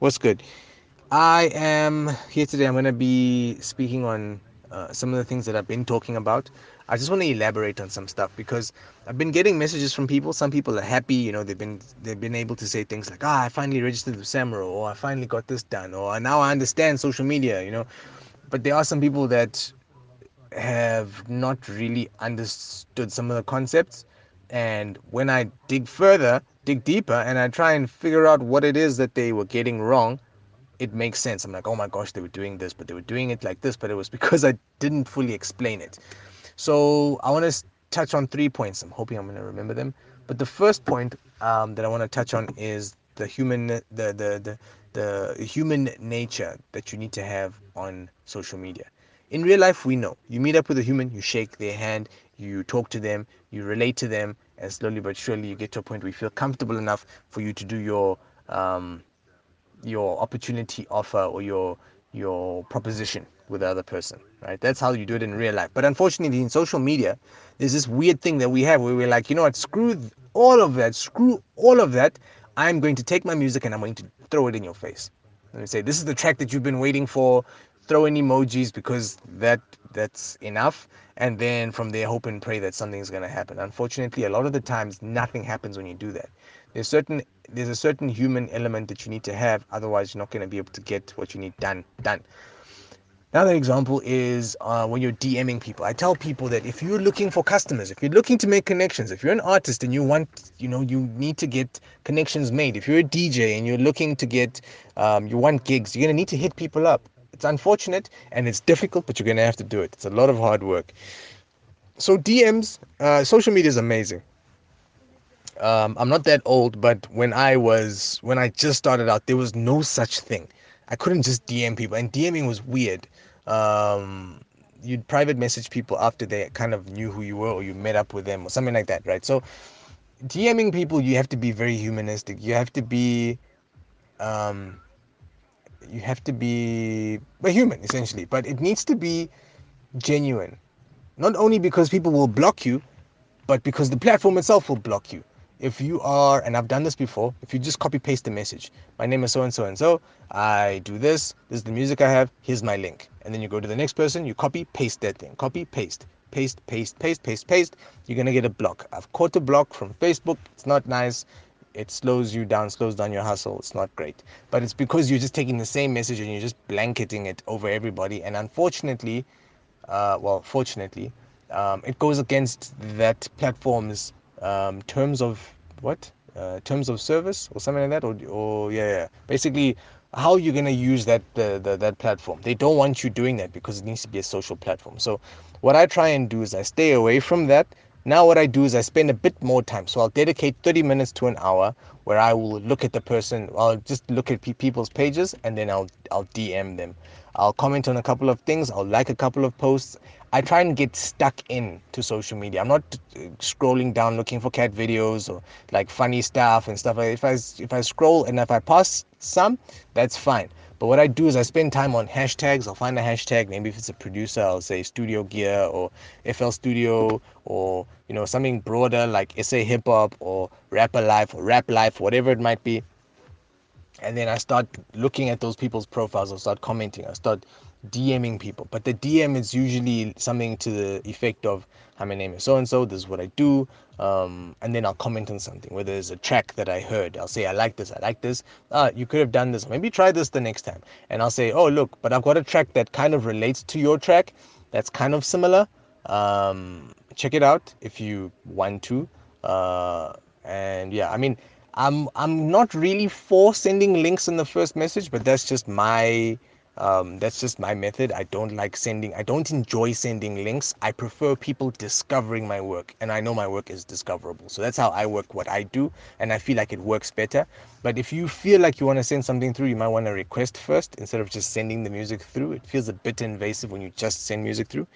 What's good? I am here today. I'm going to be speaking on uh, some of the things that I've been talking about. I just want to elaborate on some stuff because I've been getting messages from people. Some people are happy, you know, they've been they've been able to say things like, "Ah, I finally registered with Samro," or "I finally got this done," or "Now I understand social media," you know. But there are some people that have not really understood some of the concepts. And when I dig further, dig deeper, and I try and figure out what it is that they were getting wrong, it makes sense. I'm like, oh my gosh, they were doing this, but they were doing it like this, but it was because I didn't fully explain it. So I want to touch on three points. I'm hoping I'm going to remember them. But the first point um, that I want to touch on is the human, the, the the the human nature that you need to have on social media. In real life, we know you meet up with a human, you shake their hand, you talk to them, you relate to them, and slowly but surely you get to a point where you feel comfortable enough for you to do your um, your opportunity offer or your your proposition with the other person right? That's how you do it in real life. But unfortunately in social media there's this weird thing that we have where we're like you know what? Screw all of that. Screw all of that. I'm going to take my music and i'm going to throw it in your face. Let me say this is the track that you've been waiting for throw in emojis because that that's enough and then from there hope and pray that something's going to happen unfortunately a lot of the times nothing happens when you do that there's certain there's a certain human element that you need to have otherwise you're not going to be able to get what you need done done Another example is uh, when you're DMing people. I tell people that if you're looking for customers, if you're looking to make connections, if you're an artist and you want, you know, you need to get connections made. If you're a DJ and you're looking to get, um, you want gigs, you're gonna need to hit people up. It's unfortunate and it's difficult, but you're gonna have to do it. It's a lot of hard work. So DMs, uh, social media is amazing um, I'm not that old, but when I was when I just started out, there was no such thing. I couldn't just DM people, and DMing was weird. Um, you'd private message people after they kind of knew who you were, or you met up with them, or something like that, right? So, DMing people, you have to be very humanistic. You have to be, um, you have to be a human essentially, but it needs to be genuine. Not only because people will block you, but because the platform itself will block you if you are, and I've done this before, if you just copy paste the message, my name is so and so and so, I do this, this is the music I have, here's my link. And then you go to the next person, you copy paste that thing, copy paste, paste, paste, paste, paste, paste. You're gonna get a block. I've caught a block from Facebook, it's not nice. It slows you down, slows down your hustle. It's not great. But it's because you're just taking the same message and you're just blanketing it over everybody. And unfortunately, uh, well, fortunately, um, it goes against that platform's um, terms of what uh, terms of service or something like that or, or yeah, yeah basically how you're to use that the, the, that platform they don't want you doing that because it needs to be a social platform so what i try and do is i stay away from that now what i do is i spend a bit more time so i'll dedicate 30 minutes to an hour where i will look at the person i'll just look at pe- people's pages and then i'll i'll dm them i'll comment on a couple of things i'll like a couple of posts I try and get stuck in to social media. I'm not uh, scrolling down looking for cat videos or like funny stuff and stuff. If I if I scroll and if I pass some, that's fine. But what I do is I spend time on hashtags. I'll find a hashtag. Maybe if it's a producer, I'll say Studio Gear or FL Studio or you know something broader like SA Hip Hop or Rapper Life or Rap Life, whatever it might be. And then I start looking at those people's profiles. I'll start commenting. I start DMing people, but the DM is usually something to the effect of, "Hi, my name is so and so. This is what I do," um, and then I'll comment on something. Whether it's a track that I heard, I'll say, "I like this. I like this. Ah, you could have done this. Maybe try this the next time." And I'll say, "Oh, look, but I've got a track that kind of relates to your track. That's kind of similar. Um, check it out if you want to." Uh, and yeah, I mean, I'm I'm not really for sending links in the first message, but that's just my um, that's just my method. I don't like sending, I don't enjoy sending links. I prefer people discovering my work, and I know my work is discoverable. So that's how I work what I do, and I feel like it works better. But if you feel like you want to send something through, you might want to request first instead of just sending the music through. It feels a bit invasive when you just send music through.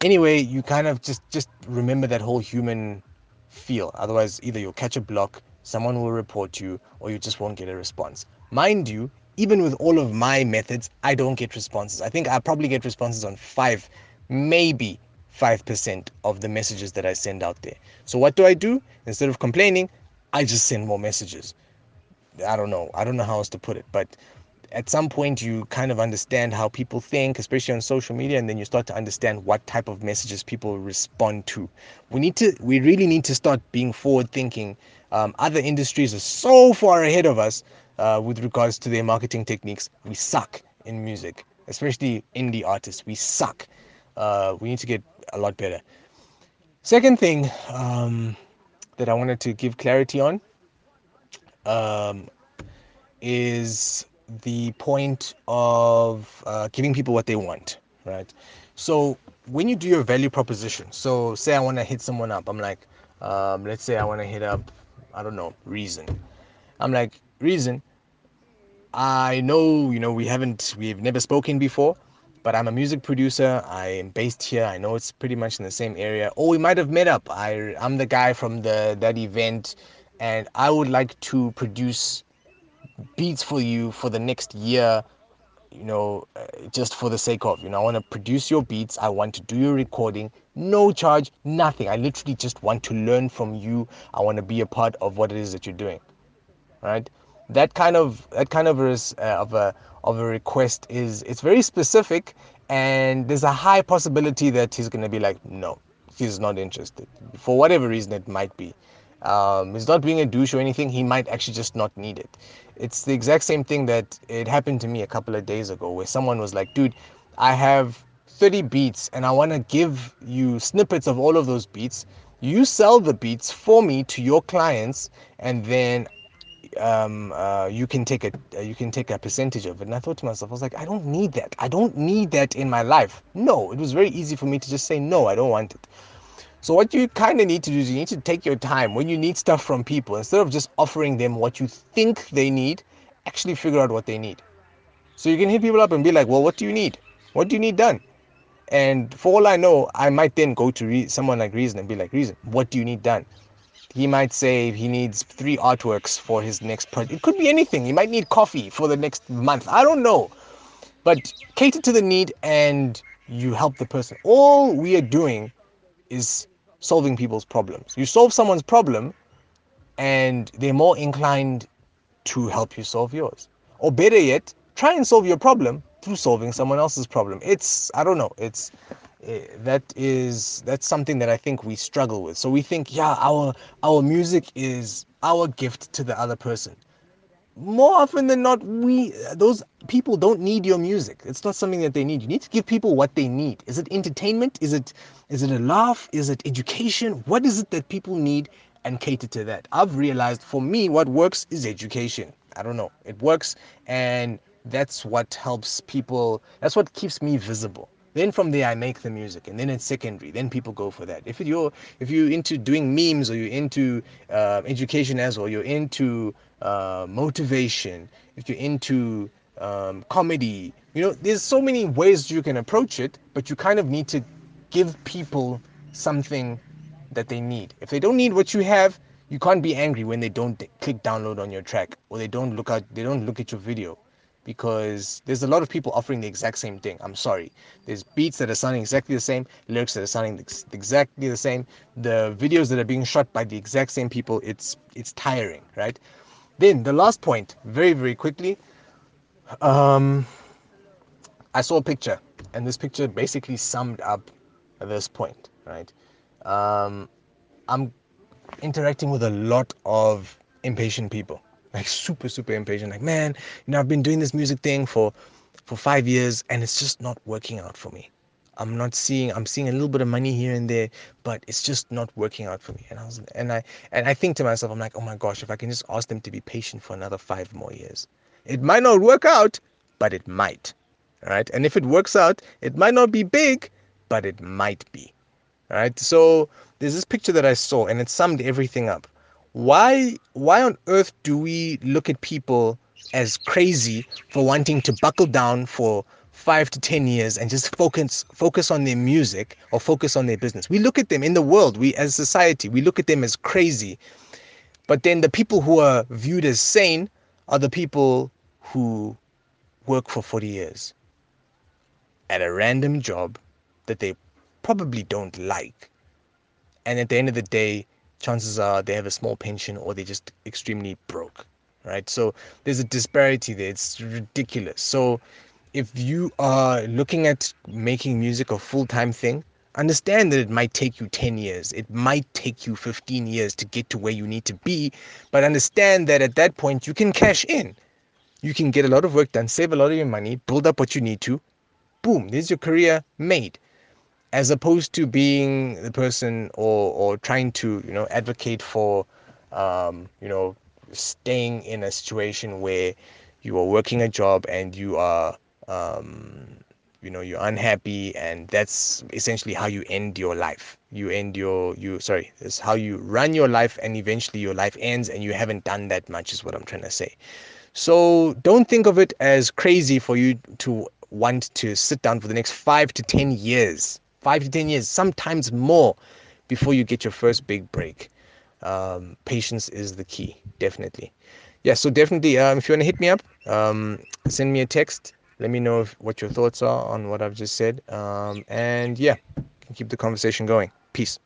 Anyway, you kind of just just remember that whole human feel. Otherwise, either you'll catch a block, someone will report you, or you just won't get a response. Mind you, even with all of my methods, I don't get responses. I think I probably get responses on five, maybe 5% of the messages that I send out there. So what do I do? Instead of complaining, I just send more messages. I don't know. I don't know how else to put it, but at some point you kind of understand how people think, especially on social media, and then you start to understand what type of messages people respond to. We need to, we really need to start being forward thinking. Um, other industries are so far ahead of us uh, with regards to their marketing techniques. We suck in music, especially indie artists. We suck. Uh, we need to get a lot better. Second thing um, that I wanted to give clarity on um, is the point of uh, giving people what they want, right? So when you do your value proposition, so say I want to hit someone up, I'm like, um, let's say I want to hit up, I don't know, Reason. I'm like, Reason, I know, you know, we haven't, we've never spoken before, but I'm a music producer. I am based here. I know it's pretty much in the same area. Or we might have met up. I, I'm the guy from the that event, and I would like to produce beats for you for the next year you know uh, just for the sake of you know i want to produce your beats i want to do your recording no charge nothing i literally just want to learn from you i want to be a part of what it is that you're doing right that kind of that kind of a, uh, of a of a request is it's very specific and there's a high possibility that he's going to be like no he's not interested for whatever reason it might be um, he's not being a douche or anything. He might actually just not need it. It's the exact same thing that it happened to me a couple of days ago where someone was like, dude, I have 30 beats and I want to give you snippets of all of those beats. You sell the beats for me to your clients and then um, uh, you can take a uh, you can take a percentage of it. And I thought to myself, I was like, I don't need that. I don't need that in my life. No, it was very easy for me to just say no. I don't want it. So what you kind of need to do is you need to take your time when you need stuff from people instead of just offering them what you think they need, actually figure out what they need. So you can hit people up and be like, "Well, what do you need? What do you need done?" And for all I know, I might then go to re- someone like Reason and be like, "Reason, what do you need done?" He might say he needs three artworks for his next project. It could be anything. He might need coffee for the next month. I don't know. But cater to the need and you help the person. All we are doing is solving people's problems. You solve someone's problem and they're more inclined to help you solve yours. Or better yet, try and solve your problem through solving someone else's problem. It's I don't know, it's Eh, that is that's something that I think we struggle with. So we think, yeah, our our music is our gift to the other person. More often than not we those people don't need your music. It's not something that they need. You need to give people what they need. Is it entertainment? Is it is it a laugh? Is it education? What is it that people need? And cater to that. I've realized for me what works is education. I don't know. It works and that's what helps people that's what keeps me visible then from there I make the music, and then it's secondary. Then people go for that. If you're if you're into doing memes or you're into uh, education as well, you're into uh, motivation, if you're into um, comedy, you know, there's so many ways you can approach it, but you kind of need to give people something that they need. If they don't need what you have, you can't be angry when they don't click download on your track or they don't look at they don't look at your video because there's a lot of people offering the exact same thing. I'm sorry. There's beats that are sounding exactly the same, lyrics that are sounding exactly the same, the videos that are being shot by the exact same people. It's it's tiring, right? Then the last point, very very quickly. Um, I saw a picture, and this picture basically summed up this point, right? Um, I'm interacting with a lot of impatient people like super super impatient like man you know i've been doing this music thing for for five years and it's just not working out for me. I'm not seeing i'm seeing a little bit of money here and there but it's just not working out for me. And i was and i and i think to myself i'm like oh my gosh if i can just ask them to be patient for another five more years. It might not work out but it might right? And if it works out it might not be big but it might be right? So there's this picture that i saw and it summed everything up why why on earth do we look at people as crazy for wanting to buckle down for five to ten years and just focus focus on their music or focus on their business? We look at them in the world we as society we look at them as crazy. But then the people who are viewed as sane are the people who work for 40 years at a random job that they probably don't like. And at the end of the day chances are they have a small pension or they're just extremely broke, right? So there's a disparity there. It's ridiculous. So if you are looking at making music a full-time thing, understand that it might take you 10 years it might take you 15 years to get to where you need to be but understand that at that point you can cash in you can get a lot of work done save a lot of your money build up what you need to boom there's your career made as opposed to being the person or or trying to you know advocate for um, you know staying in a situation where you are working a job and you are um, you know you're unhappy and that's essentially how you end your life. You end your you sorry it's how you run your life and eventually your life ends and you haven't done that much is what i'm trying to say. So don't think of it as crazy for you to want to sit down for the next five to ten years five to ten years sometimes more before you get your first big break um, patience is the key definitely yeah so definitely um, if you want to hit me up um, send me a text let me know if, what your thoughts are on what I've just said. Um, and yeah, keep the conversation going. Peace.